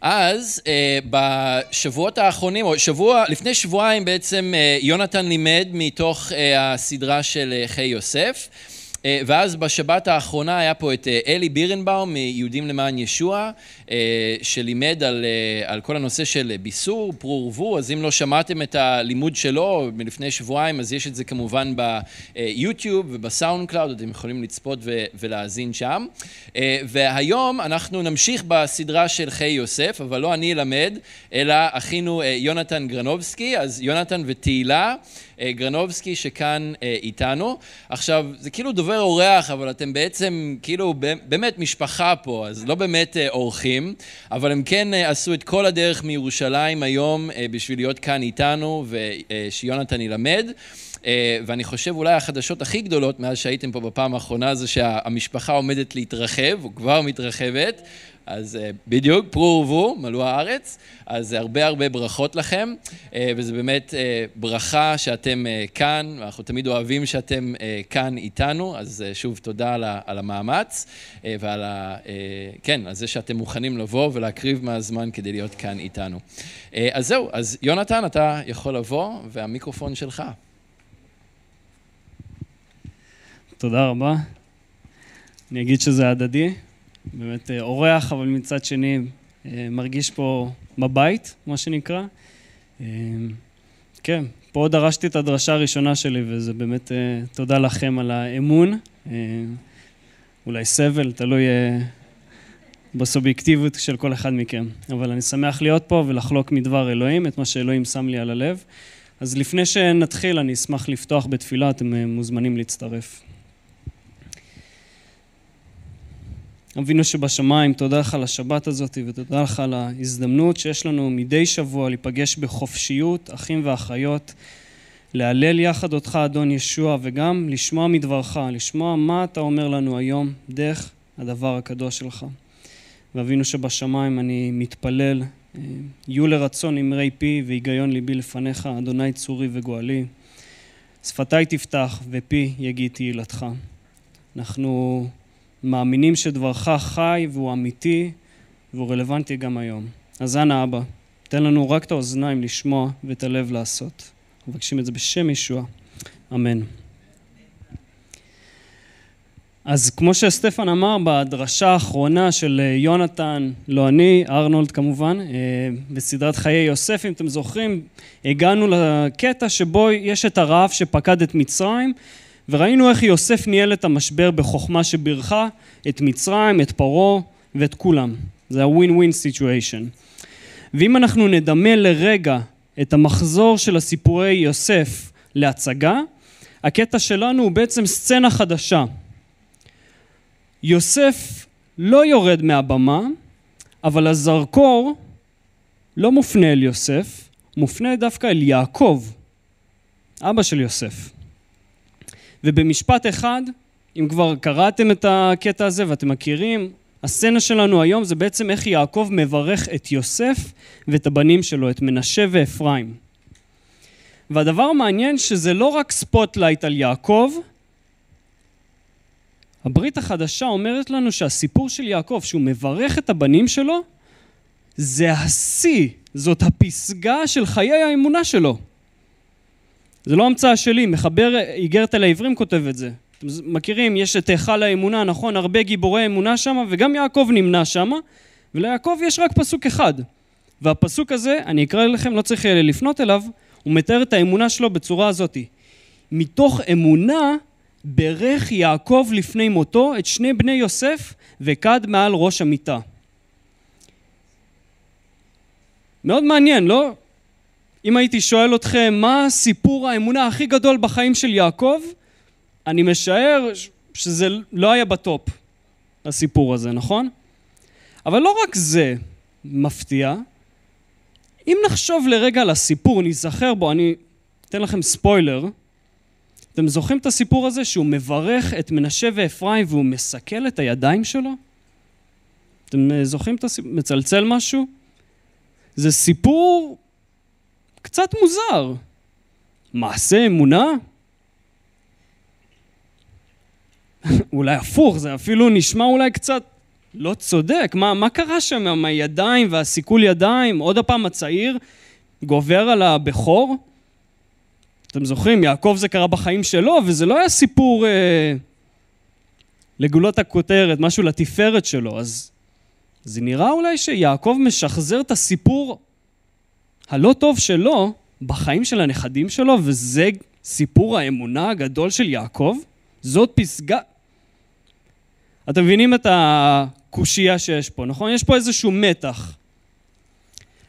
אז אה, בשבועות האחרונים, או שבוע, לפני שבועיים בעצם אה, יונתן לימד מתוך אה, הסדרה של אה, חיי יוסף. אה, ואז בשבת האחרונה היה פה את אה, אלי בירנבאום מיהודים למען ישוע, שלימד על, על כל הנושא של בישור, פרו ורבו, אז אם לא שמעתם את הלימוד שלו מלפני שבועיים, אז יש את זה כמובן ביוטיוב ובסאונד קלאוד, אתם יכולים לצפות ולהאזין שם. והיום אנחנו נמשיך בסדרה של חיי יוסף, אבל לא אני אלמד, אלא אחינו יונתן גרנובסקי, אז יונתן ותהילה. אה, גרנובסקי שכאן אה, איתנו. עכשיו, זה כאילו דובר אורח, אבל אתם בעצם כאילו באמת משפחה פה, אז לא באמת אה, אורחים, אבל הם כן עשו את כל הדרך מירושלים היום בשביל להיות כאן איתנו ושיונתן ילמד. ואני חושב אולי החדשות הכי גדולות מאז שהייתם פה בפעם האחרונה זה שהמשפחה עומדת להתרחב, או כבר מתרחבת, אז אה, בדיוק, פרו ורבו, מלאו הארץ, אז הרבה הרבה ברכות לכם, אה, וזה באמת אה, ברכה שאתם כאן, ואנחנו תמיד אוהבים שאתם כאן איתנו, אז שוב תודה על המאמץ ועל ה... כן, על זה שאתם מוכנים לבוא ולהקריב מהזמן כדי להיות כאן איתנו. אז זהו, אז יונתן, אתה יכול לבוא, והמיקרופון שלך. תודה רבה. אני אגיד שזה הדדי. באמת אה, אורח, אבל מצד שני אה, מרגיש פה בבית, מה שנקרא. אה, כן, פה דרשתי את הדרשה הראשונה שלי, וזה באמת תודה לכם על האמון. אולי סבל, תלוי בסובייקטיביות של כל אחד מכם. אבל אני שמח להיות פה ולחלוק מדבר אלוהים, את מה שאלוהים שם לי על הלב. אז לפני שנתחיל, אני אשמח לפתוח בתפילה, אתם מוזמנים להצטרף. אבינו שבשמיים, תודה לך על השבת הזאת ותודה לך על ההזדמנות שיש לנו מדי שבוע להיפגש בחופשיות, אחים ואחיות, להלל יחד אותך, אדון ישוע, וגם לשמוע מדברך, לשמוע מה אתה אומר לנו היום דרך הדבר הקדוש שלך. ואבינו שבשמיים, אני מתפלל, אה, יהיו לרצון אמרי פי והיגיון ליבי לפניך, אדוני צורי וגואלי. שפתיי תפתח ופי יגיד תהילתך. אנחנו מאמינים שדברך חי והוא אמיתי והוא רלוונטי גם היום. אז אנא אבא, תן לנו רק את האוזניים לשמוע ואת הלב לעשות. מבקשים את זה בשם ישוע, אמן. אז כמו שסטפן אמר בדרשה האחרונה של אה, יונתן, לא אני, ארנולד כמובן, אה, בסדרת חיי יוסף, אם אתם זוכרים, הגענו לקטע שבו יש את הרעב שפקד את מצרים וראינו איך יוסף ניהל את המשבר בחוכמה שבירכה את מצרים, את פרעה ואת כולם. זה ה-win win situation. ואם אנחנו נדמה לרגע את המחזור של הסיפורי יוסף להצגה, הקטע שלנו הוא בעצם סצנה חדשה. יוסף לא יורד מהבמה, אבל הזרקור לא מופנה אל יוסף, מופנה דווקא אל יעקב, אבא של יוסף. ובמשפט אחד, אם כבר קראתם את הקטע הזה ואתם מכירים, הסצנה שלנו היום זה בעצם איך יעקב מברך את יוסף ואת הבנים שלו, את מנשה ואפרים. והדבר המעניין שזה לא רק spotlight על יעקב, הברית החדשה אומרת לנו שהסיפור של יעקב, שהוא מברך את הבנים שלו, זה השיא, זאת הפסגה של חיי האמונה שלו. זה לא המצאה שלי, מחבר איגרת על העברים כותב את זה. אתם מכירים, יש את היכל האמונה, נכון? הרבה גיבורי אמונה שם, וגם יעקב נמנה שם, וליעקב יש רק פסוק אחד. והפסוק הזה, אני אקרא לכם, לא צריך לפנות אליו, הוא מתאר את האמונה שלו בצורה הזאת. מתוך אמונה ברך יעקב לפני מותו את שני בני יוסף וכד מעל ראש המיטה. מאוד מעניין, לא? אם הייתי שואל אתכם מה סיפור האמונה הכי גדול בחיים של יעקב, אני משער שזה לא היה בטופ, הסיפור הזה, נכון? אבל לא רק זה מפתיע, אם נחשוב לרגע על הסיפור, ניזכר בו, אני אתן לכם ספוילר, אתם זוכרים את הסיפור הזה שהוא מברך את מנשה ואפרים והוא מסכל את הידיים שלו? אתם זוכרים את הסיפור? מצלצל משהו? זה סיפור קצת מוזר. מעשה אמונה? אולי הפוך, זה אפילו נשמע אולי קצת לא צודק, מה, מה קרה שם עם הידיים והסיכול ידיים? עוד הפעם הצעיר גובר על הבכור? אתם זוכרים, יעקב זה קרה בחיים שלו, וזה לא היה סיפור אה, לגולות הכותרת, משהו לתפארת שלו, אז זה נראה אולי שיעקב משחזר את הסיפור הלא טוב שלו בחיים של הנכדים שלו, וזה סיפור האמונה הגדול של יעקב? זאת פסגה... אתם מבינים את הקושייה שיש פה, נכון? יש פה איזשהו מתח.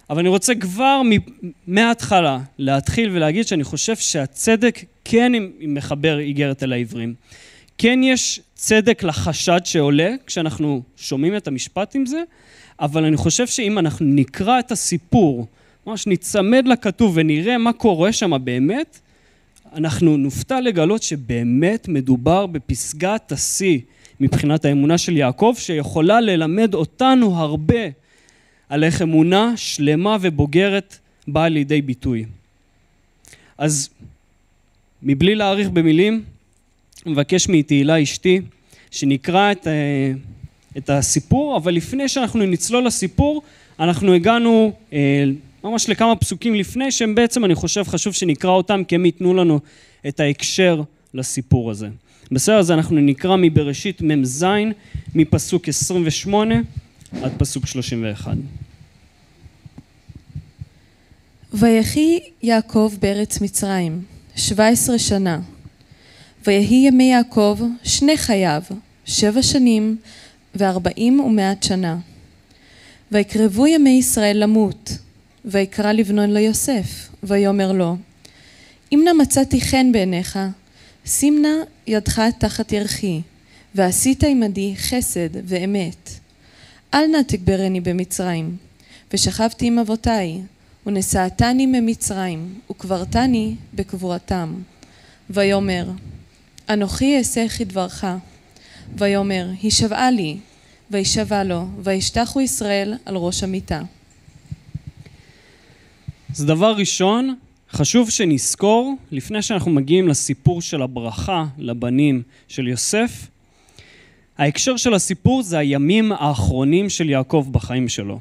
אבל אני רוצה כבר מההתחלה להתחיל ולהגיד שאני חושב שהצדק כן מחבר איגרת אל העברים. כן יש צדק לחשד שעולה כשאנחנו שומעים את המשפט עם זה, אבל אני חושב שאם אנחנו נקרא את הסיפור, ממש ניצמד לכתוב ונראה מה קורה שם באמת, אנחנו נופתע לגלות שבאמת מדובר בפסגת השיא מבחינת האמונה של יעקב, שיכולה ללמד אותנו הרבה על איך אמונה שלמה ובוגרת באה לידי ביטוי. אז מבלי להאריך במילים, מבקש מתהילה אשתי שנקרא את, אה, את הסיפור, אבל לפני שאנחנו נצלול לסיפור, אנחנו הגענו אה, ממש לכמה פסוקים לפני, שהם בעצם, אני חושב, חשוב שנקרא אותם, כי הם ייתנו לנו את ההקשר לסיפור הזה. בסדר, אז אנחנו נקרא מבראשית מ"ז, מפסוק 28 עד פסוק 31. ויחי יעקב בארץ מצרים, שבע עשרה שנה. ויהי ימי יעקב שני חייו, שבע שנים וארבעים ומעט שנה. ויקרבו ימי ישראל למות, ויקרא לבנו ליוסף, ויאמר לו, אם נא מצאתי חן בעיניך, שים נא ידך תחת ירכי, ועשית עמדי חסד ואמת. אל נא תגברני במצרים, ושכבתי עם אבותיי, ונשאתני ממצרים, וקברתני בקבורתם. ויאמר, אנוכי אעשה כדברך. ויאמר, הישבעה לי, וישבע לו, וישתחו ישראל על ראש המיטה. אז דבר ראשון, חשוב שנזכור, לפני שאנחנו מגיעים לסיפור של הברכה לבנים של יוסף, ההקשר של הסיפור זה הימים האחרונים של יעקב בחיים שלו.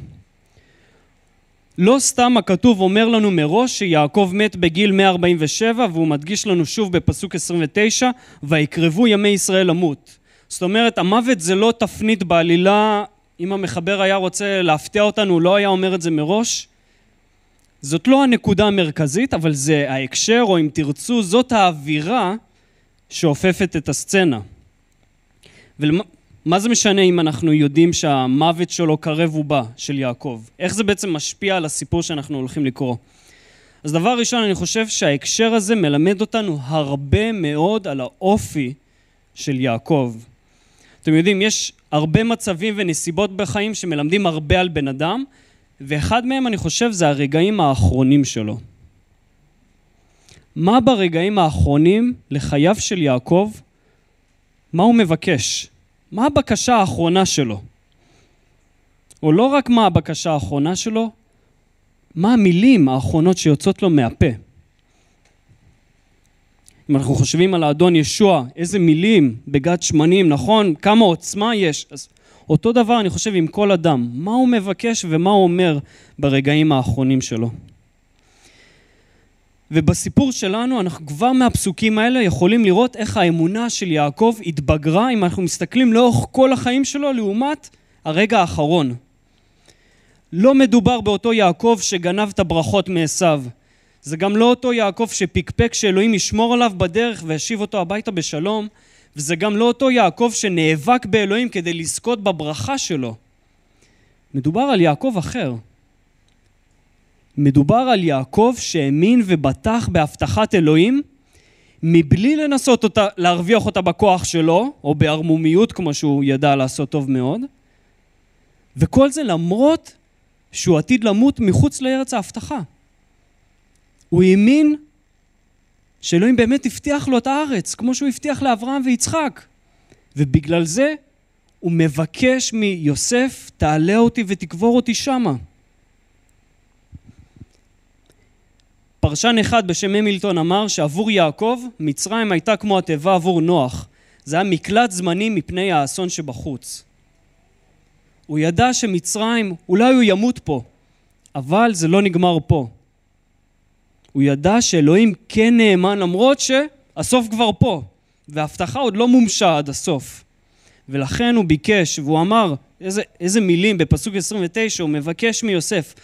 לא סתם הכתוב אומר לנו מראש שיעקב מת בגיל 147 והוא מדגיש לנו שוב בפסוק 29 ויקרבו ימי ישראל למות. זאת אומרת המוות זה לא תפנית בעלילה אם המחבר היה רוצה להפתיע אותנו הוא לא היה אומר את זה מראש זאת לא הנקודה המרכזית, אבל זה ההקשר, או אם תרצו, זאת האווירה שאופפת את הסצנה. ומה זה משנה אם אנחנו יודעים שהמוות שלו קרב ובא, של יעקב? איך זה בעצם משפיע על הסיפור שאנחנו הולכים לקרוא? אז דבר ראשון, אני חושב שההקשר הזה מלמד אותנו הרבה מאוד על האופי של יעקב. אתם יודעים, יש הרבה מצבים ונסיבות בחיים שמלמדים הרבה על בן אדם, ואחד מהם אני חושב זה הרגעים האחרונים שלו. מה ברגעים האחרונים לחייו של יעקב, מה הוא מבקש? מה הבקשה האחרונה שלו? או לא רק מה הבקשה האחרונה שלו, מה המילים האחרונות שיוצאות לו מהפה. אם אנחנו חושבים על האדון ישוע, איזה מילים בגת שמנים, נכון? כמה עוצמה יש. אז אותו דבר אני חושב עם כל אדם, מה הוא מבקש ומה הוא אומר ברגעים האחרונים שלו. ובסיפור שלנו אנחנו כבר מהפסוקים האלה יכולים לראות איך האמונה של יעקב התבגרה אם אנחנו מסתכלים לאורך כל החיים שלו לעומת הרגע האחרון. לא מדובר באותו יעקב שגנב את הברכות מעשו. זה גם לא אותו יעקב שפקפק שאלוהים ישמור עליו בדרך וישיב אותו הביתה בשלום, וזה גם לא אותו יעקב שנאבק באלוהים כדי לזכות בברכה שלו. מדובר על יעקב אחר. מדובר על יעקב שהאמין ובטח בהבטחת אלוהים מבלי לנסות אותה, להרוויח אותה בכוח שלו, או בערמומיות כמו שהוא ידע לעשות טוב מאוד. וכל זה למרות שהוא עתיד למות מחוץ לארץ ההבטחה. הוא האמין שאלוהים באמת הבטיח לו את הארץ, כמו שהוא הבטיח לאברהם ויצחק. ובגלל זה הוא מבקש מיוסף, תעלה אותי ותקבור אותי שמה. פרשן אחד בשם המילטון אמר שעבור יעקב, מצרים הייתה כמו התיבה עבור נוח. זה היה מקלט זמני מפני האסון שבחוץ. הוא ידע שמצרים, אולי הוא ימות פה, אבל זה לא נגמר פה. הוא ידע שאלוהים כן נאמן למרות שהסוף כבר פה, וההבטחה עוד לא מומשה עד הסוף. ולכן הוא ביקש, והוא אמר, איזה, איזה מילים בפסוק 29, הוא מבקש מיוסף,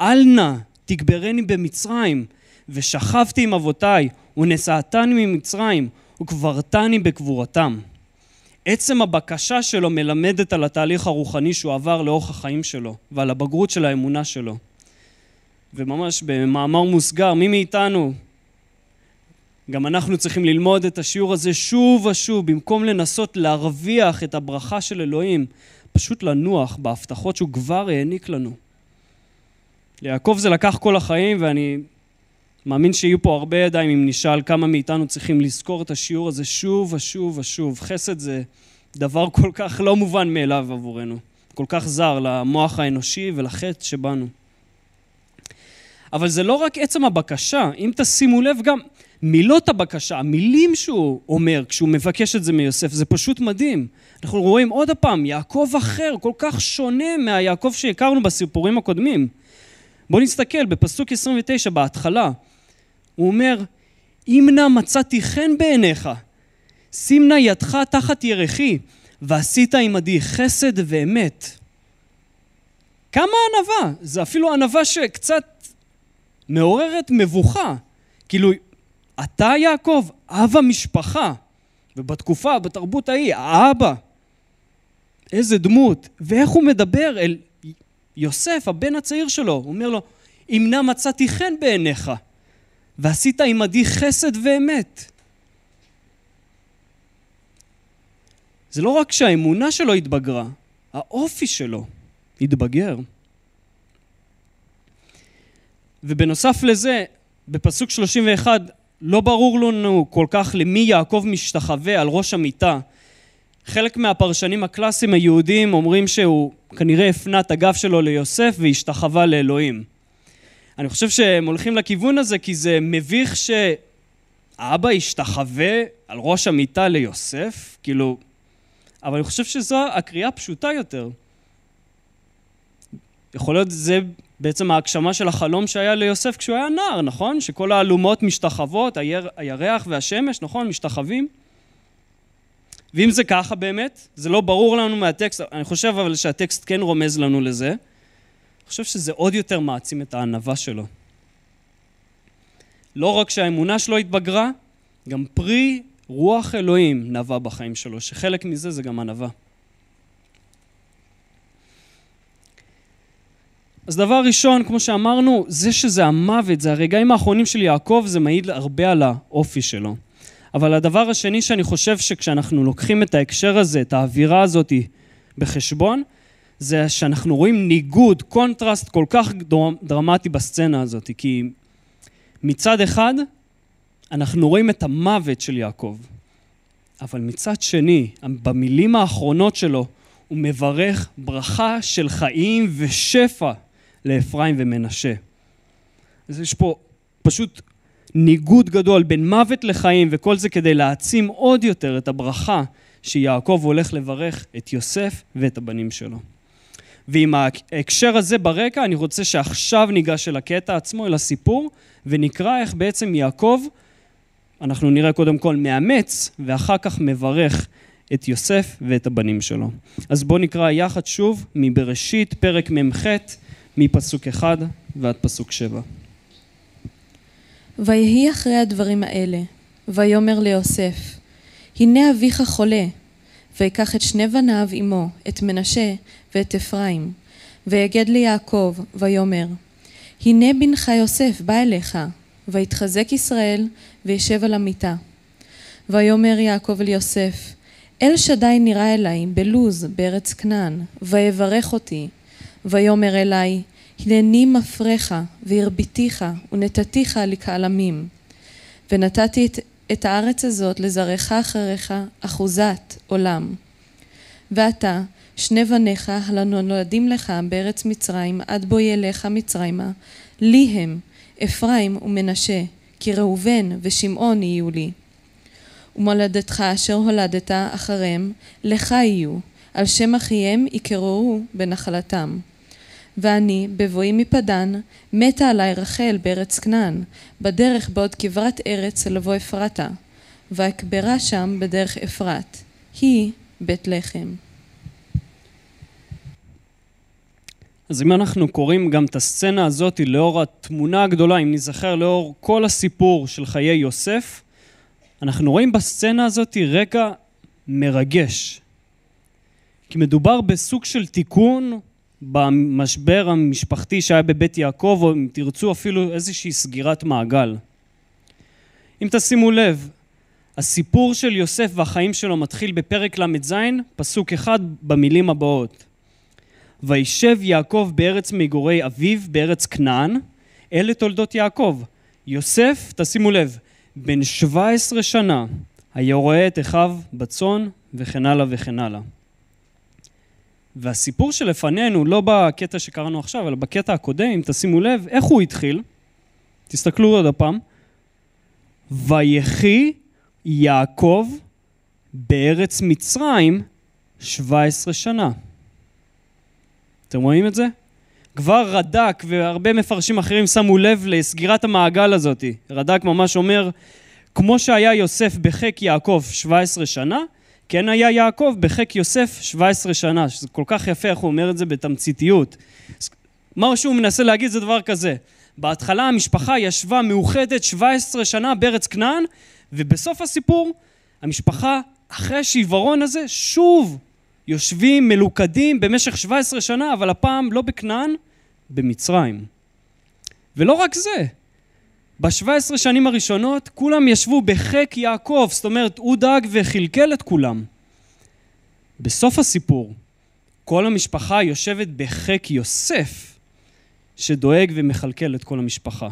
אל נא תגברני במצרים, ושכבתי עם אבותיי, ונשאתני ממצרים, וקברתני בקבורתם. עצם הבקשה שלו מלמדת על התהליך הרוחני שהוא עבר לאורך החיים שלו, ועל הבגרות של האמונה שלו. וממש במאמר מוסגר, מי מאיתנו, גם אנחנו צריכים ללמוד את השיעור הזה שוב ושוב, במקום לנסות להרוויח את הברכה של אלוהים, פשוט לנוח בהבטחות שהוא כבר העניק לנו. ליעקב זה לקח כל החיים, ואני מאמין שיהיו פה הרבה ידיים אם נשאל כמה מאיתנו צריכים לזכור את השיעור הזה שוב ושוב ושוב. חסד זה דבר כל כך לא מובן מאליו עבורנו, כל כך זר למוח האנושי ולחטא שבנו. אבל זה לא רק עצם הבקשה, אם תשימו לב גם מילות הבקשה, המילים שהוא אומר כשהוא מבקש את זה מיוסף, זה פשוט מדהים. אנחנו רואים עוד פעם, יעקב אחר, כל כך שונה מהיעקב שהכרנו בסיפורים הקודמים. בואו נסתכל בפסוק 29 בהתחלה. הוא אומר, אם נא מצאתי חן בעיניך, שים נא ידך תחת ירחי, ועשית עמדי חסד ואמת. כמה ענווה, זה אפילו ענווה שקצת מעוררת מבוכה. כאילו, אתה יעקב, אב המשפחה, ובתקופה, בתרבות ההיא, האבא. איזה דמות, ואיך הוא מדבר אל יוסף, הבן הצעיר שלו, הוא אומר לו, אם נא מצאתי חן בעיניך, ועשית עמדי חסד ואמת. זה לא רק שהאמונה שלו התבגרה, האופי שלו התבגר. ובנוסף לזה, בפסוק 31, לא ברור לנו כל כך למי יעקב משתחווה על ראש המיטה. חלק מהפרשנים הקלאסיים היהודים אומרים שהוא כנראה הפנה את הגב שלו ליוסף והשתחווה לאלוהים. אני חושב שהם הולכים לכיוון הזה כי זה מביך שאבא השתחווה על ראש המיטה ליוסף, כאילו... אבל אני חושב שזו הקריאה הפשוטה יותר. יכול להיות זה בעצם ההגשמה של החלום שהיה ליוסף כשהוא היה נער, נכון? שכל האלומות משתחוות, היר, הירח והשמש, נכון? משתחווים. ואם זה ככה באמת, זה לא ברור לנו מהטקסט, אני חושב אבל שהטקסט כן רומז לנו לזה. אני חושב שזה עוד יותר מעצים את הענווה שלו. לא רק שהאמונה שלו התבגרה, גם פרי רוח אלוהים נבע בחיים שלו, שחלק מזה זה גם ענווה. אז דבר ראשון, כמו שאמרנו, זה שזה המוות, זה הרגעים האחרונים של יעקב, זה מעיד הרבה על האופי שלו. אבל הדבר השני שאני חושב שכשאנחנו לוקחים את ההקשר הזה, את האווירה הזאת בחשבון, זה שאנחנו רואים ניגוד, קונטרסט כל כך דרמטי בסצנה הזאת, כי מצד אחד אנחנו רואים את המוות של יעקב, אבל מצד שני, במילים האחרונות שלו, הוא מברך ברכה של חיים ושפע לאפרים ומנשה. אז יש פה פשוט ניגוד גדול בין מוות לחיים, וכל זה כדי להעצים עוד יותר את הברכה שיעקב הולך לברך את יוסף ואת הבנים שלו. ועם ההקשר הזה ברקע, אני רוצה שעכשיו ניגש אל הקטע עצמו, אל הסיפור, ונקרא איך בעצם יעקב, אנחנו נראה קודם כל מאמץ, ואחר כך מברך את יוסף ואת הבנים שלו. אז בואו נקרא יחד שוב מבראשית, פרק מ"ח, מפסוק אחד ועד פסוק שבע. ויהי אחרי הדברים האלה, ויאמר ליוסף, הנה אביך חולה, ויקח את שני בניו עמו, את מנשה ואת אפרים, ויגד ליעקב, ויאמר, הנה בנך יוסף בא אליך, ויתחזק ישראל, וישב על המיטה. ויאמר יעקב אל יוסף, אל שדי נראה אליי בלוז בארץ כנען, ויברך אותי, ויאמר אלי, הנני מפריך והרביתיך ונתתיך לקהל עמים. ונתתי את, את הארץ הזאת לזרעך אחריך אחוזת עולם. ועתה שני בניך הנולדים לך בארץ מצרים עד בוא ילך מצרימה, לי הם אפרים ומנשה, כי ראובן ושמעון יהיו לי. ומולדתך אשר הולדת אחריהם, לך יהיו, על שם אחיהם יקררו בנחלתם. ואני, בבואי מפדן, מתה עלי רחל בארץ כנען, בדרך בעוד כברת ארץ לבוא אפרתה, ואקברה שם בדרך אפרת, היא בית לחם. אז אם אנחנו קוראים גם את הסצנה הזאת לאור התמונה הגדולה, אם נזכר לאור כל הסיפור של חיי יוסף, אנחנו רואים בסצנה הזאת רגע מרגש. כי מדובר בסוג של תיקון במשבר המשפחתי שהיה בבית יעקב, או אם תרצו אפילו איזושהי סגירת מעגל. אם תשימו לב, הסיפור של יוסף והחיים שלו מתחיל בפרק ל"ז, פסוק אחד במילים הבאות: וישב יעקב בארץ מגורי אביו, בארץ כנען, אלה תולדות יעקב. יוסף, תשימו לב, בן 17 שנה, היה רואה את אחיו בצאן וכן הלאה וכן הלאה. והסיפור שלפנינו, לא בקטע שקראנו עכשיו, אלא בקטע הקודם, אם תשימו לב, איך הוא התחיל? תסתכלו עוד הפעם. ויחי יעקב בארץ מצרים 17 שנה. אתם רואים את זה? כבר רד"ק והרבה מפרשים אחרים שמו לב לסגירת המעגל הזאת. רד"ק ממש אומר, כמו שהיה יוסף בחיק יעקב 17 שנה, כן היה יעקב בחיק יוסף 17 שנה, שזה כל כך יפה איך הוא אומר את זה בתמציתיות. מה שהוא מנסה להגיד זה דבר כזה, בהתחלה המשפחה ישבה מאוחדת 17 שנה בארץ כנען, ובסוף הסיפור המשפחה אחרי השיוורון הזה שוב יושבים מלוכדים במשך 17 שנה, אבל הפעם לא בכנען, במצרים. ולא רק זה, ב-17 שנים הראשונות כולם ישבו בחיק יעקב, זאת אומרת הוא דאג וכלכל את כולם. בסוף הסיפור, כל המשפחה יושבת בחיק יוסף, שדואג ומכלכל את כל המשפחה.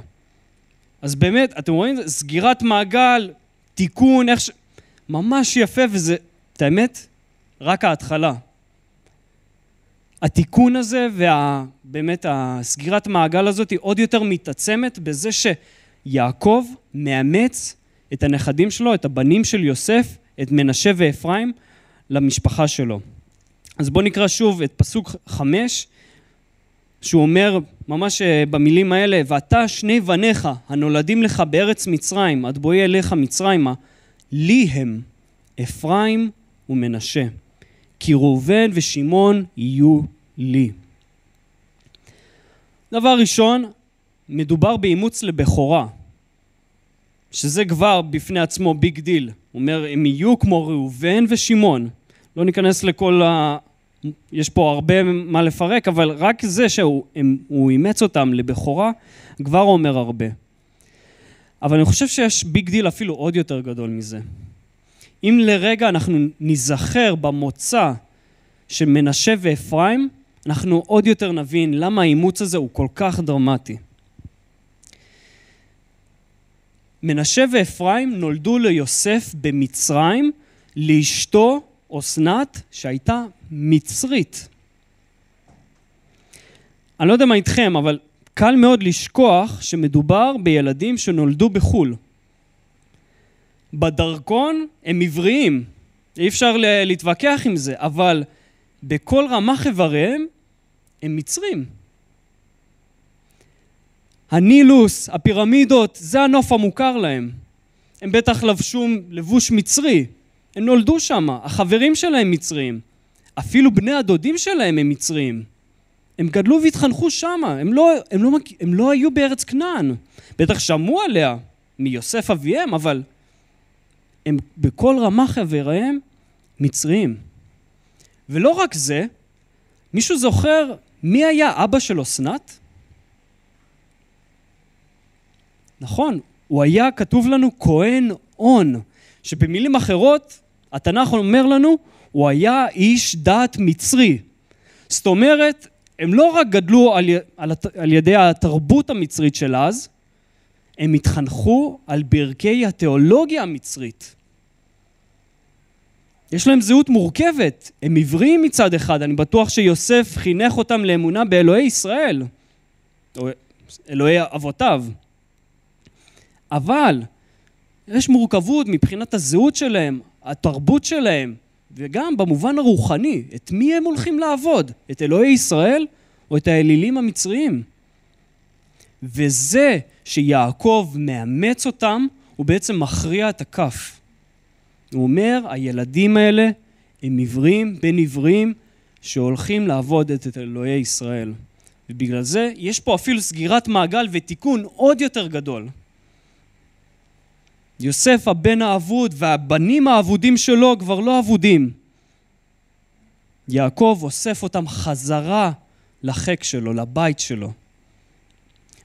אז באמת, אתם רואים? סגירת מעגל, תיקון, איך ש... ממש יפה, וזה, את האמת, רק ההתחלה. התיקון הזה ובאמת הסגירת מעגל הזאת היא עוד יותר מתעצמת בזה שיעקב מאמץ את הנכדים שלו, את הבנים של יוסף, את מנשה ואפרים, למשפחה שלו. אז בואו נקרא שוב את פסוק חמש, שהוא אומר ממש אה, במילים האלה, ואתה שני בניך הנולדים לך בארץ מצרים, עד בואי אליך מצרימה, לי הם אפרים ומנשה. כי ראובן ושמעון יהיו לי. דבר ראשון, מדובר באימוץ לבכורה, שזה כבר בפני עצמו big deal. הוא אומר, הם יהיו כמו ראובן ושמעון. לא ניכנס לכל ה... יש פה הרבה מה לפרק, אבל רק זה שהוא אימץ אותם לבכורה, כבר אומר הרבה. אבל אני חושב שיש big deal אפילו עוד יותר גדול מזה. אם לרגע אנחנו ניזכר במוצא של מנשה ואפרים, אנחנו עוד יותר נבין למה האימוץ הזה הוא כל כך דרמטי. מנשה ואפרים נולדו ליוסף במצרים לאשתו אסנת שהייתה מצרית. אני לא יודע מה איתכם, אבל קל מאוד לשכוח שמדובר בילדים שנולדו בחו"ל. בדרכון הם עבריים, אי אפשר להתווכח עם זה, אבל בכל רמ"ח איבריהם הם מצרים. הנילוס, הפירמידות, זה הנוף המוכר להם. הם בטח לבשו לבוש מצרי, הם נולדו שם, החברים שלהם מצרים, אפילו בני הדודים שלהם הם מצרים. הם גדלו והתחנכו שם, הם לא, הם, לא, הם לא היו בארץ כנען. בטח שמעו עליה מיוסף אביהם, אבל הם בכל רמ"ח איבריהם מצרים. ולא רק זה, מישהו זוכר מי היה אבא של אסנת? נכון, הוא היה כתוב לנו כהן און, שבמילים אחרות התנ"ך אומר לנו, הוא היה איש דת מצרי. זאת אומרת, הם לא רק גדלו על, על, על ידי התרבות המצרית של אז, הם התחנכו על ברכי התיאולוגיה המצרית. יש להם זהות מורכבת, הם עבריים מצד אחד, אני בטוח שיוסף חינך אותם לאמונה באלוהי ישראל, או אלוהי אבותיו. אבל יש מורכבות מבחינת הזהות שלהם, התרבות שלהם, וגם במובן הרוחני, את מי הם הולכים לעבוד? את אלוהי ישראל או את האלילים המצריים? וזה שיעקב מאמץ אותם, הוא בעצם מכריע את הכף. הוא אומר, הילדים האלה הם עיוורים בין עיוורים שהולכים לעבוד את אלוהי ישראל. ובגלל זה יש פה אפילו סגירת מעגל ותיקון עוד יותר גדול. יוסף הבן האבוד והבנים האבודים שלו כבר לא אבודים. יעקב אוסף אותם חזרה לחיק שלו, לבית שלו.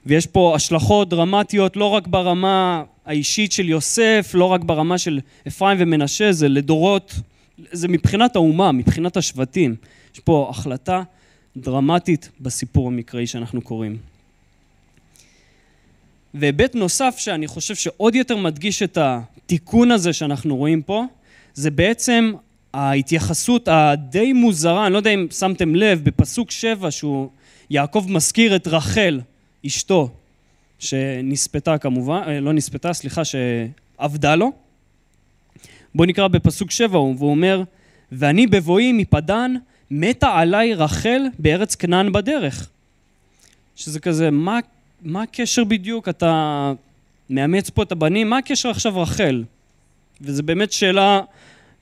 ויש פה השלכות דרמטיות לא רק ברמה האישית של יוסף, לא רק ברמה של אפרים ומנשה, זה לדורות, זה מבחינת האומה, מבחינת השבטים. יש פה החלטה דרמטית בסיפור המקראי שאנחנו קוראים. והיבט נוסף שאני חושב שעוד יותר מדגיש את התיקון הזה שאנחנו רואים פה, זה בעצם ההתייחסות הדי מוזרה, אני לא יודע אם שמתם לב, בפסוק שבע שהוא, יעקב מזכיר את רחל, אשתו, שנספתה כמובן, אה, לא נספתה, סליחה, שעבדה לו. בואו נקרא בפסוק שבע, והוא אומר, ואני בבואי מפדן, מתה עליי רחל בארץ כנען בדרך. שזה כזה, מה, מה הקשר בדיוק? אתה מאמץ פה את הבנים, מה הקשר עכשיו רחל? וזו באמת שאלה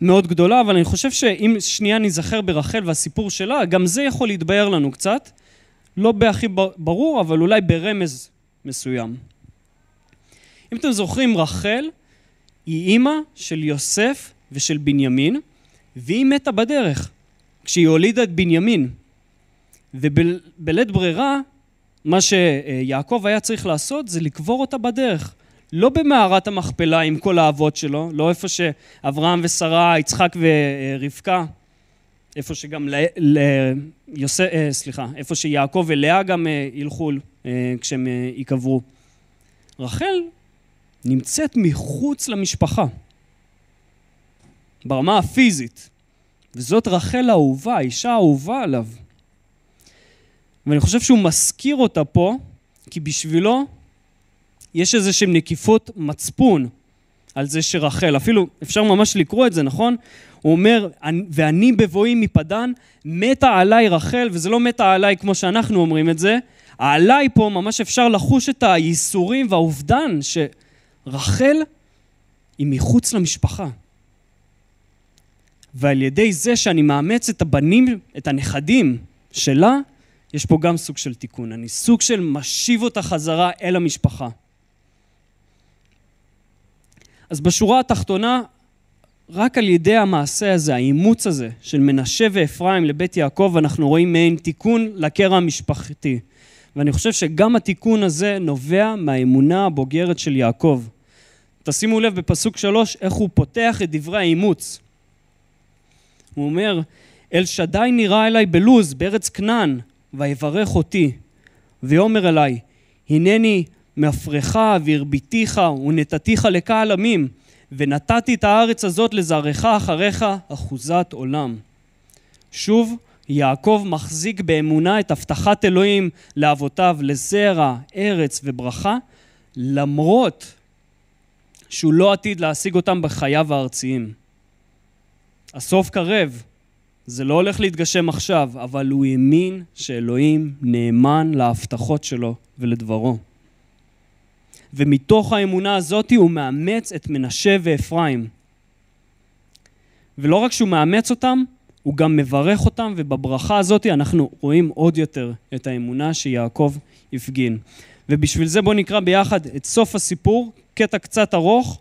מאוד גדולה, אבל אני חושב שאם שנייה ניזכר ברחל והסיפור שלה, גם זה יכול להתבהר לנו קצת. לא בהכי ברור, אבל אולי ברמז מסוים. אם אתם זוכרים, רחל היא אימא של יוסף ושל בנימין, והיא מתה בדרך, כשהיא הולידה את בנימין. ובלית ברירה, מה שיעקב היה צריך לעשות זה לקבור אותה בדרך. לא במערת המכפלה עם כל האבות שלו, לא איפה שאברהם ושרה, יצחק ורבקה, איפה שגם ל... ל... יוסף, אה, סליחה, איפה שיעקב ולאה גם אה, ילכו אה, כשהם ייקברו. רחל נמצאת מחוץ למשפחה, ברמה הפיזית, וזאת רחל האהובה, האישה האהובה עליו. ואני חושב שהוא מזכיר אותה פה, כי בשבילו יש איזה נקיפות מצפון על זה שרחל, אפילו אפשר ממש לקרוא את זה, נכון? הוא אומר, ואני בבואי מפדן, מתה עליי רחל, וזה לא מתה עליי כמו שאנחנו אומרים את זה, העליי פה ממש אפשר לחוש את הייסורים והאובדן שרחל היא מחוץ למשפחה. ועל ידי זה שאני מאמץ את הבנים, את הנכדים שלה, יש פה גם סוג של תיקון. אני סוג של משיב אותה חזרה אל המשפחה. אז בשורה התחתונה, רק על ידי המעשה הזה, האימוץ הזה של מנשה ואפרים לבית יעקב, אנחנו רואים מעין תיקון לקרע המשפחתי. ואני חושב שגם התיקון הזה נובע מהאמונה הבוגרת של יעקב. תשימו לב בפסוק שלוש איך הוא פותח את דברי האימוץ. הוא אומר, אל שדי נראה אליי בלוז, בארץ כנען, ויברך אותי. ויאמר אליי, הנני מאפרך והרביתיך ונתתיך לקהל עמים, ונתתי את הארץ הזאת לזרעך אחריך אחוזת עולם. שוב, יעקב מחזיק באמונה את הבטחת אלוהים לאבותיו לזרע, ארץ וברכה, למרות שהוא לא עתיד להשיג אותם בחייו הארציים. הסוף קרב, זה לא הולך להתגשם עכשיו, אבל הוא האמין שאלוהים נאמן להבטחות שלו ולדברו. ומתוך האמונה הזאת הוא מאמץ את מנשה ואפרים. ולא רק שהוא מאמץ אותם, הוא גם מברך אותם, ובברכה הזאת אנחנו רואים עוד יותר את האמונה שיעקב הפגין. ובשביל זה בואו נקרא ביחד את סוף הסיפור, קטע קצת ארוך,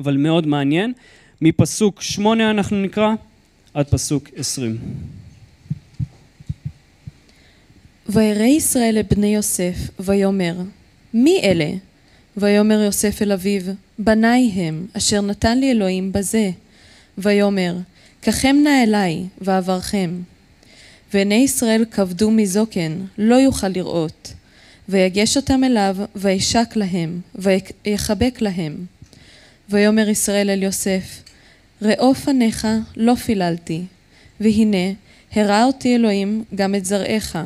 אבל מאוד מעניין. מפסוק שמונה אנחנו נקרא עד פסוק עשרים. וירא ישראל את בני יוסף, ויאמר, מי אלה? ויאמר יוסף אל אביו, בניי הם, אשר נתן לי אלוהים בזה. ויאמר, קחם נא אליי, ואברכם. ועיני ישראל כבדו מזוקן, לא יוכל לראות. ויגש אותם אליו, וישק להם, ויחבק להם. ויאמר ישראל אל יוסף, ראו פניך לא פיללתי, והנה, הראה אותי אלוהים גם את זרעך.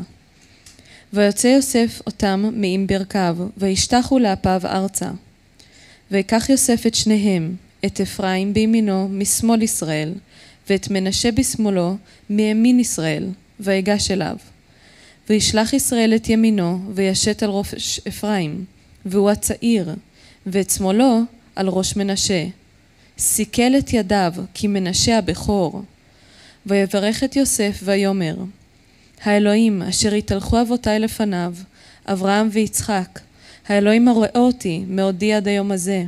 ויוצא יוסף אותם מעם ברכיו, וישתחו לאפיו ארצה. ויקח יוסף את שניהם, את אפרים בימינו משמאל ישראל, ואת מנשה בשמאלו, מימין ישראל, ויגש אליו. וישלח ישראל את ימינו, וישת על ראש אפרים, והוא הצעיר, ואת שמאלו על ראש מנשה. סיכל את ידיו, כי מנשה הבכור. ויברך את יוסף, ויאמר, האלוהים אשר התהלכו אבותיי לפניו, אברהם ויצחק, האלוהים הרואה אותי מעודי עד היום הזה.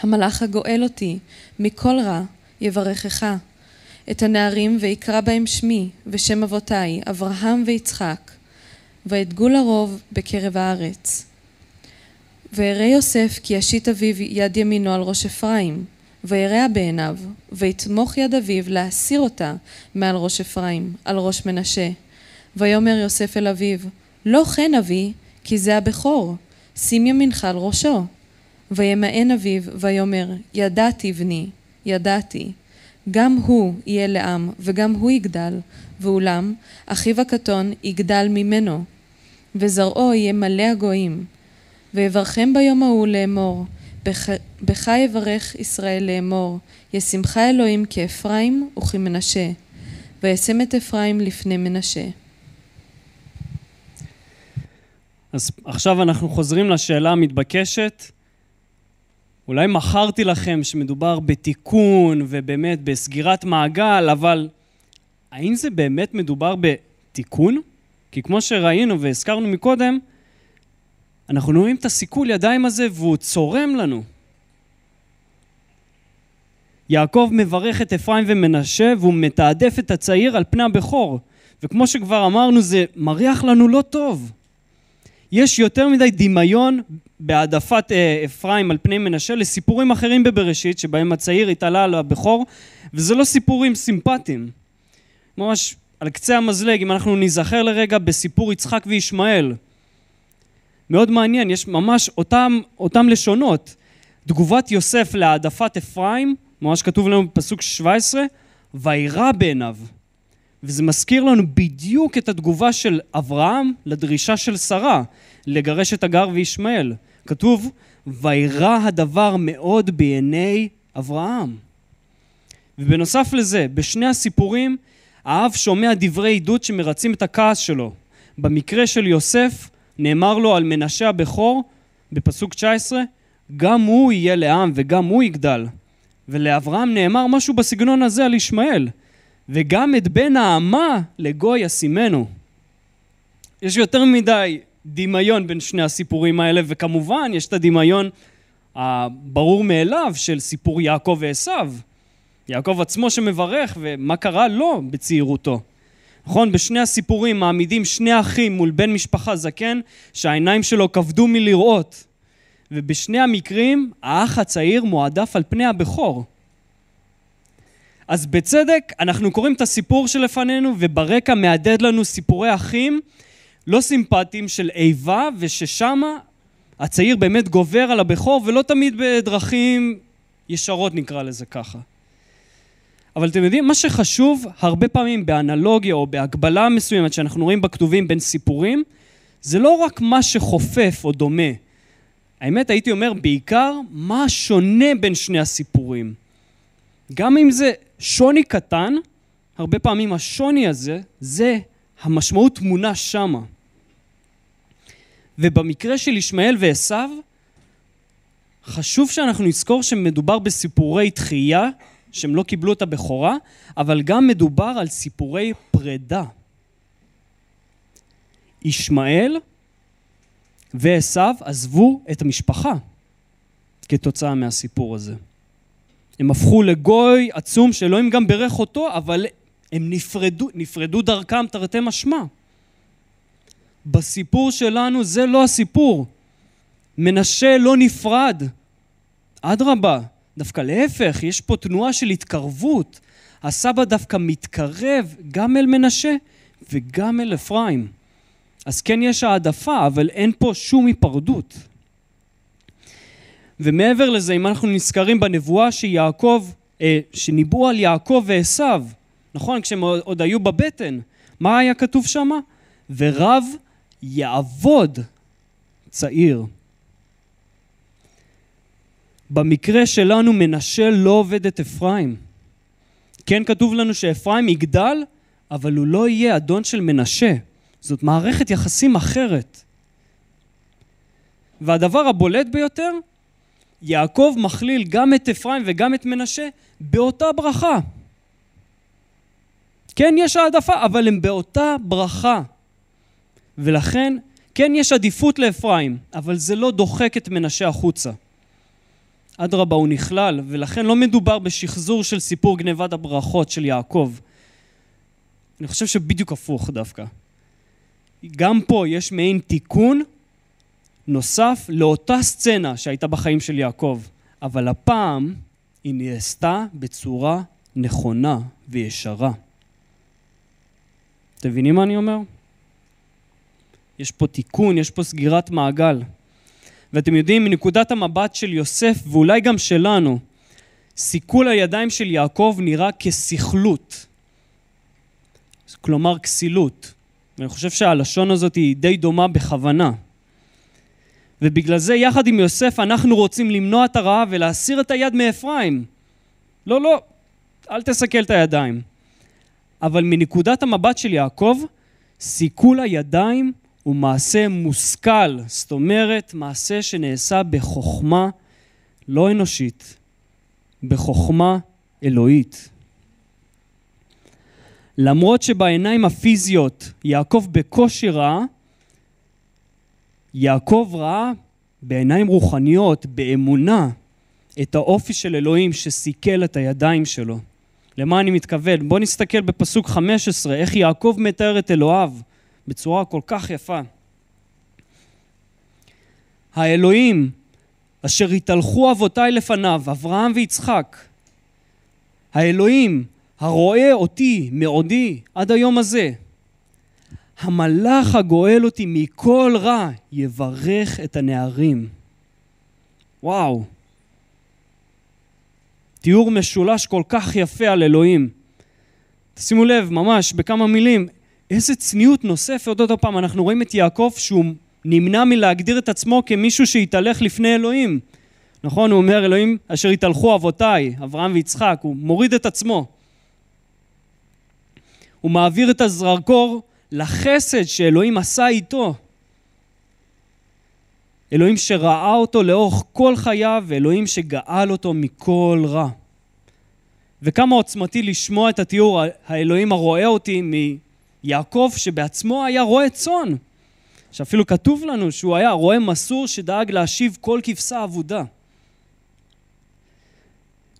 המלאך הגואל אותי מכל רע, יברכך. את הנערים ויקרא בהם שמי ושם אבותיי, אברהם ויצחק, וידגו לרוב בקרב הארץ. וירא יוסף כי ישית אביו יד ימינו על ראש אפרים, וירע בעיניו, ויתמוך יד אביו להסיר אותה מעל ראש אפרים, על ראש מנשה. ויאמר יוסף אל אביו, לא כן אבי, כי זה הבכור, שים ימינך על ראשו. וימאן אביו, ויאמר, ידעתי בני, ידעתי. גם הוא יהיה לעם, וגם הוא יגדל, ואולם אחיו הקטון יגדל ממנו, וזרעו יהיה מלא הגויים. ויברכם ביום ההוא לאמור, בך יברך ישראל לאמור, ישמך אלוהים כאפרים וכמנשה, וישם את אפרים לפני מנשה. אז עכשיו אנחנו חוזרים לשאלה המתבקשת. אולי מכרתי לכם שמדובר בתיקון ובאמת בסגירת מעגל, אבל האם זה באמת מדובר בתיקון? כי כמו שראינו והזכרנו מקודם, אנחנו רואים את הסיכול ידיים הזה והוא צורם לנו. יעקב מברך את אפרים ומנשה והוא מתעדף את הצעיר על פני הבכור. וכמו שכבר אמרנו, זה מריח לנו לא טוב. יש יותר מדי דמיון בהעדפת אה, אפרים על פני מנשה לסיפורים אחרים בבראשית, שבהם הצעיר התעלה על הבכור, וזה לא סיפורים סימפטיים. ממש על קצה המזלג, אם אנחנו ניזכר לרגע בסיפור יצחק וישמעאל. מאוד מעניין, יש ממש אותם, אותם לשונות. תגובת יוסף להעדפת אפרים, ממש כתוב לנו בפסוק 17, וירא בעיניו. וזה מזכיר לנו בדיוק את התגובה של אברהם לדרישה של שרה לגרש את הגר וישמעאל. כתוב, וירא הדבר מאוד בעיני אברהם. ובנוסף לזה, בשני הסיפורים, האב שומע דברי עדות שמרצים את הכעס שלו. במקרה של יוסף, נאמר לו על מנשה הבכור, בפסוק 19, גם הוא יהיה לעם וגם הוא יגדל. ולאברהם נאמר משהו בסגנון הזה על ישמעאל, וגם את בן האמה לגוי ישימנו. יש יותר מדי דמיון בין שני הסיפורים האלה, וכמובן יש את הדמיון הברור מאליו של סיפור יעקב ועשו. יעקב עצמו שמברך, ומה קרה לו בצעירותו. נכון? בשני הסיפורים מעמידים שני אחים מול בן משפחה זקן, שהעיניים שלו כבדו מלראות. ובשני המקרים, האח הצעיר מועדף על פני הבכור. אז בצדק, אנחנו קוראים את הסיפור שלפנינו, וברקע מהדהד לנו סיפורי אחים לא סימפטיים של איבה, וששמה הצעיר באמת גובר על הבכור, ולא תמיד בדרכים ישרות נקרא לזה ככה. אבל אתם יודעים, מה שחשוב הרבה פעמים באנלוגיה או בהקבלה מסוימת שאנחנו רואים בכתובים בין סיפורים, זה לא רק מה שחופף או דומה. האמת, הייתי אומר בעיקר מה שונה בין שני הסיפורים. גם אם זה שוני קטן, הרבה פעמים השוני הזה, זה המשמעות תמונה שמה. ובמקרה של ישמעאל ועשו, חשוב שאנחנו נזכור שמדובר בסיפורי תחייה, שהם לא קיבלו את הבכורה, אבל גם מדובר על סיפורי פרידה. ישמעאל ועשו עזבו את המשפחה כתוצאה מהסיפור הזה. הם הפכו לגוי עצום שאלוהים גם ברך אותו, אבל הם נפרדו, נפרדו דרכם תרתי משמע. בסיפור שלנו זה לא הסיפור. מנשה לא נפרד. אדרבה, דווקא להפך, יש פה תנועה של התקרבות. הסבא דווקא מתקרב גם אל מנשה וגם אל אפרים. אז כן יש העדפה, אבל אין פה שום היפרדות. ומעבר לזה, אם אנחנו נזכרים בנבואה שיעקב, אה, שניבאו על יעקב ועשו, נכון? כשהם עוד היו בבטן, מה היה כתוב שם? ורב יעבוד צעיר. במקרה שלנו מנשה לא עובד את אפרים, כן כתוב לנו שאפרים יגדל, אבל הוא לא יהיה אדון של מנשה. זאת מערכת יחסים אחרת. והדבר הבולט ביותר, יעקב מכליל גם את אפרים וגם את מנשה באותה ברכה. כן, יש העדפה, אבל הם באותה ברכה. ולכן, כן, יש עדיפות לאפרים, אבל זה לא דוחק את מנשה החוצה. אדרבה, הוא נכלל, ולכן לא מדובר בשחזור של סיפור גנבת הברכות של יעקב. אני חושב שבדיוק הפוך דווקא. גם פה יש מעין תיקון נוסף לאותה סצנה שהייתה בחיים של יעקב, אבל הפעם היא נעשתה בצורה נכונה וישרה. אתם מבינים מה אני אומר? יש פה תיקון, יש פה סגירת מעגל. ואתם יודעים, מנקודת המבט של יוסף, ואולי גם שלנו, סיכול הידיים של יעקב נראה כסכלות. כלומר כסילות. ואני חושב שהלשון הזאת היא די דומה בכוונה. ובגלל זה יחד עם יוסף אנחנו רוצים למנוע את הרעה ולהסיר את היד מאפרים. לא, לא, אל תסכל את הידיים. אבל מנקודת המבט של יעקב, סיכול הידיים הוא מעשה מושכל, זאת אומרת, מעשה שנעשה בחוכמה לא אנושית, בחוכמה אלוהית. למרות שבעיניים הפיזיות יעקב בקושי ראה, יעקב ראה בעיניים רוחניות, באמונה, את האופי של אלוהים שסיכל את הידיים שלו. למה אני מתכוון? בואו נסתכל בפסוק 15, איך יעקב מתאר את אלוהיו בצורה כל כך יפה. האלוהים אשר התהלכו אבותיי לפניו, אברהם ויצחק, האלוהים הרואה אותי מעודי עד היום הזה, המלאך הגואל אותי מכל רע יברך את הנערים. וואו. תיאור משולש כל כך יפה על אלוהים. תשימו לב, ממש, בכמה מילים, איזה צניעות נוספת עוד פעם, אנחנו רואים את יעקב שהוא נמנע מלהגדיר את עצמו כמישהו שהתהלך לפני אלוהים. נכון? הוא אומר, אלוהים אשר התהלכו אבותיי, אברהם ויצחק, הוא מוריד את עצמו. הוא מעביר את הזרקור לחסד שאלוהים עשה איתו. אלוהים שראה אותו לאורך כל חייו, ואלוהים שגאל אותו מכל רע. וכמה עוצמתי לשמוע את התיאור האלוהים הרואה אותי מיעקב שבעצמו היה רועה צאן. שאפילו כתוב לנו שהוא היה רועה מסור שדאג להשיב כל כבשה אבודה.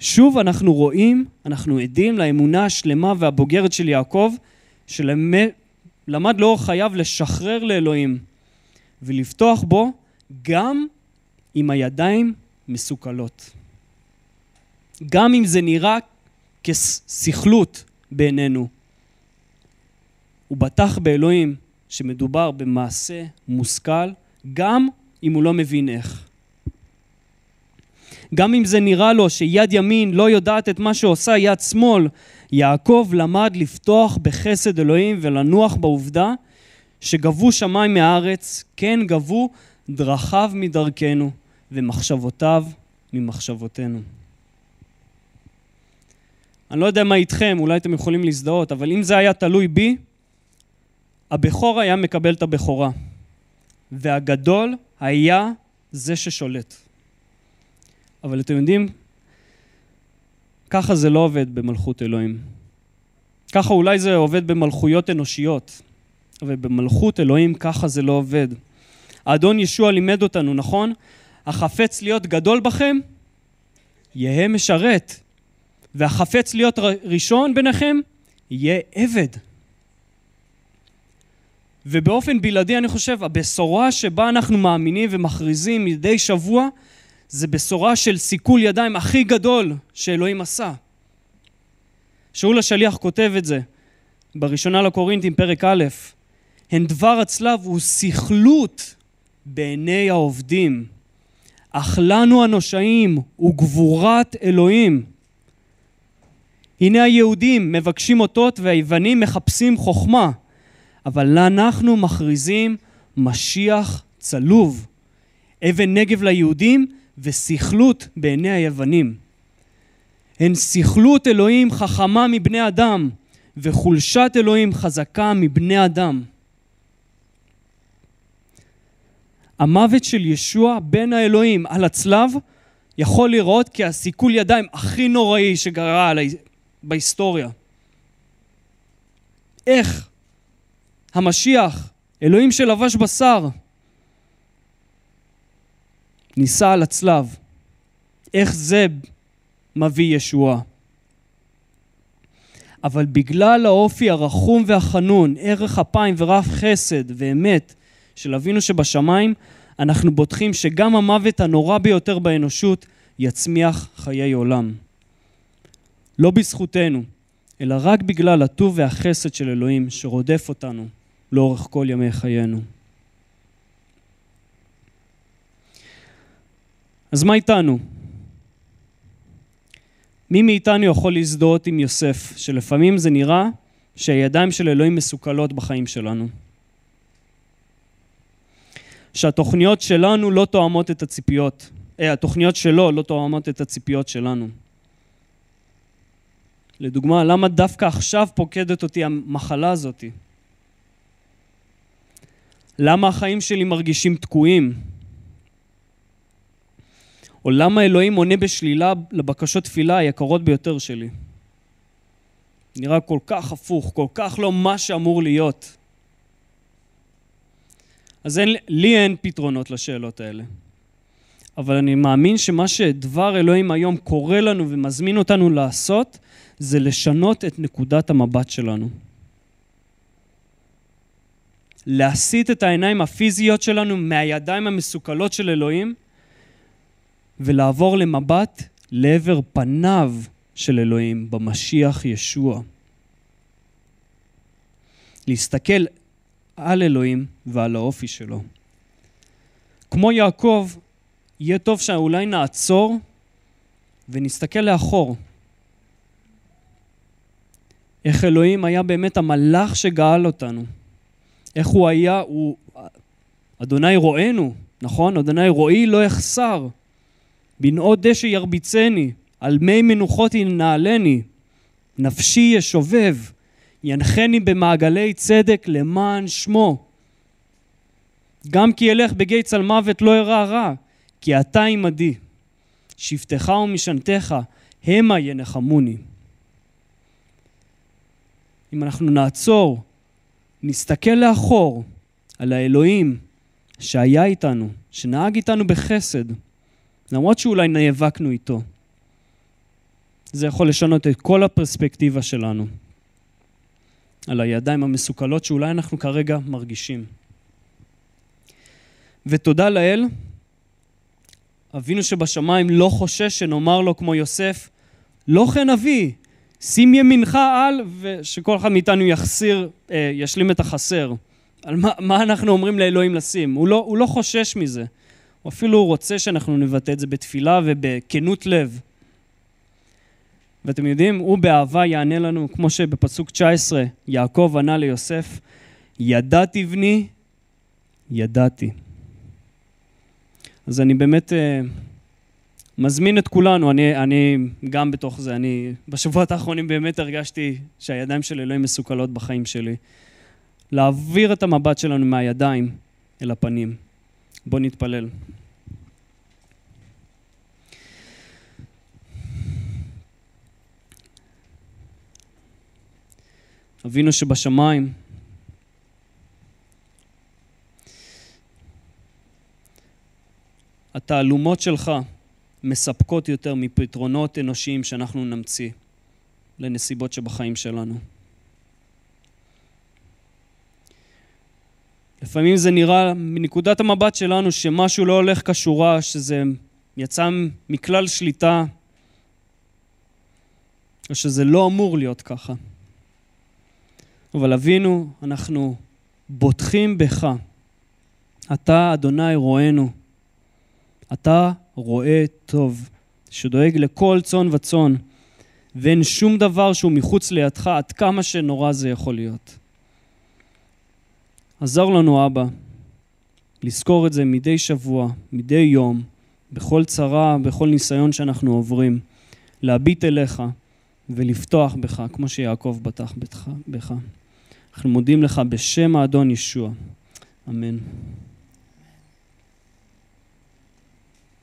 שוב אנחנו רואים, אנחנו עדים לאמונה השלמה והבוגרת של יעקב, שלמד לאורך חייו לשחרר לאלוהים ולפתוח בו גם עם הידיים מסוכלות. גם אם זה נראה כסכלות בעינינו. הוא בטח באלוהים שמדובר במעשה מושכל, גם אם הוא לא מבין איך. גם אם זה נראה לו שיד ימין לא יודעת את מה שעושה יד שמאל, יעקב למד לפתוח בחסד אלוהים ולנוח בעובדה שגבו שמיים מהארץ, כן גבו דרכיו מדרכנו ומחשבותיו ממחשבותינו. אני לא יודע מה איתכם, אולי אתם יכולים להזדהות, אבל אם זה היה תלוי בי, הבכור היה מקבל את הבכורה, והגדול היה זה ששולט. אבל אתם יודעים, ככה זה לא עובד במלכות אלוהים. ככה אולי זה עובד במלכויות אנושיות, אבל במלכות אלוהים ככה זה לא עובד. האדון ישוע לימד אותנו, נכון? החפץ להיות גדול בכם, יהא משרת. והחפץ להיות ראשון ביניכם, יהיה עבד. ובאופן בלעדי אני חושב, הבשורה שבה אנחנו מאמינים ומכריזים מדי שבוע, זה בשורה של סיכול ידיים הכי גדול שאלוהים עשה. שאול השליח כותב את זה בראשונה לקורינטים, פרק א', הן דבר הצלב הוא סכלות בעיני העובדים, אך לנו הנושעים הוא גבורת אלוהים. הנה היהודים מבקשים אותות והיוונים מחפשים חוכמה. אבל אנחנו מכריזים משיח צלוב, אבן נגב ליהודים וסכלות בעיני היוונים. הן סכלות אלוהים חכמה מבני אדם, וחולשת אלוהים חזקה מבני אדם. המוות של ישוע בן האלוהים על הצלב יכול לראות כהסיכול ידיים הכי נוראי שגרה בהיסטוריה. איך המשיח, אלוהים שלבש בשר, ניסה על הצלב. איך זה מביא ישועה? אבל בגלל האופי הרחום והחנון, ערך אפיים ורב חסד ואמת של אבינו שבשמיים, אנחנו בוטחים שגם המוות הנורא ביותר באנושות יצמיח חיי עולם. לא בזכותנו, אלא רק בגלל הטוב והחסד של אלוהים שרודף אותנו לאורך כל ימי חיינו. אז מה איתנו? מי מאיתנו יכול להזדהות עם יוסף, שלפעמים זה נראה שהידיים של אלוהים מסוכלות בחיים שלנו? שהתוכניות שלנו לא תואמות את הציפיות, אה, התוכניות שלו לא תואמות את הציפיות שלנו. לדוגמה, למה דווקא עכשיו פוקדת אותי המחלה הזאת? למה החיים שלי מרגישים תקועים? או למה אלוהים עונה בשלילה לבקשות תפילה היקרות ביותר שלי? נראה כל כך הפוך, כל כך לא מה שאמור להיות. אז אין, לי אין פתרונות לשאלות האלה. אבל אני מאמין שמה שדבר אלוהים היום קורא לנו ומזמין אותנו לעשות, זה לשנות את נקודת המבט שלנו. להסיט את העיניים הפיזיות שלנו מהידיים המסוכלות של אלוהים ולעבור למבט לעבר פניו של אלוהים במשיח ישוע. להסתכל על אלוהים ועל האופי שלו. כמו יעקב, יהיה טוב שאולי נעצור ונסתכל לאחור. איך אלוהים היה באמת המלאך שגאל אותנו. איך הוא היה, הוא... אדוני רואינו, נכון? אדוני רואי לא יחסר. בנאות דשא ירביצני, על מי מנוחות ינעלני. נפשי ישובב, ינחני במעגלי צדק למען שמו. גם כי אלך בגיא צל מוות לא ארע רע, כי אתה עמדי. שבטך ומשענתך המה ינחמוני. אם אנחנו נעצור, נסתכל לאחור על האלוהים שהיה איתנו, שנהג איתנו בחסד, למרות שאולי נאבקנו איתו, זה יכול לשנות את כל הפרספקטיבה שלנו על הידיים המסוכלות שאולי אנחנו כרגע מרגישים. ותודה לאל, אבינו שבשמיים לא חושש שנאמר לו כמו יוסף, לא כן אבי, שים ימינך על, ושכל אחד מאיתנו יחסיר, אה, ישלים את החסר. על מה, מה אנחנו אומרים לאלוהים לשים. הוא לא, הוא לא חושש מזה. הוא אפילו רוצה שאנחנו נבטא את זה בתפילה ובכנות לב. ואתם יודעים, הוא באהבה יענה לנו, כמו שבפסוק 19 יעקב ענה ליוסף, ידעתי בני, ידעתי. אז אני באמת אה, מזמין את כולנו, אני, אני גם בתוך זה, אני בשבועות האחרונים באמת הרגשתי שהידיים של אלוהים מסוכלות בחיים שלי. להעביר את המבט שלנו מהידיים אל הפנים. בואו נתפלל. אבינו שבשמיים, התעלומות שלך מספקות יותר מפתרונות אנושיים שאנחנו נמציא לנסיבות שבחיים שלנו. לפעמים זה נראה מנקודת המבט שלנו שמשהו לא הולך כשורה, שזה יצא מכלל שליטה, או שזה לא אמור להיות ככה. אבל אבינו, אנחנו בוטחים בך. אתה, אדוני, רואינו. אתה רואה טוב, שדואג לכל צאן וצאן, ואין שום דבר שהוא מחוץ לידך, עד כמה שנורא זה יכול להיות. עזר לנו, אבא, לזכור את זה מדי שבוע, מדי יום, בכל צרה, בכל ניסיון שאנחנו עוברים, להביט אליך ולבטוח בך, כמו שיעקב בטח בך. אנחנו מודים לך בשם האדון ישוע. אמן.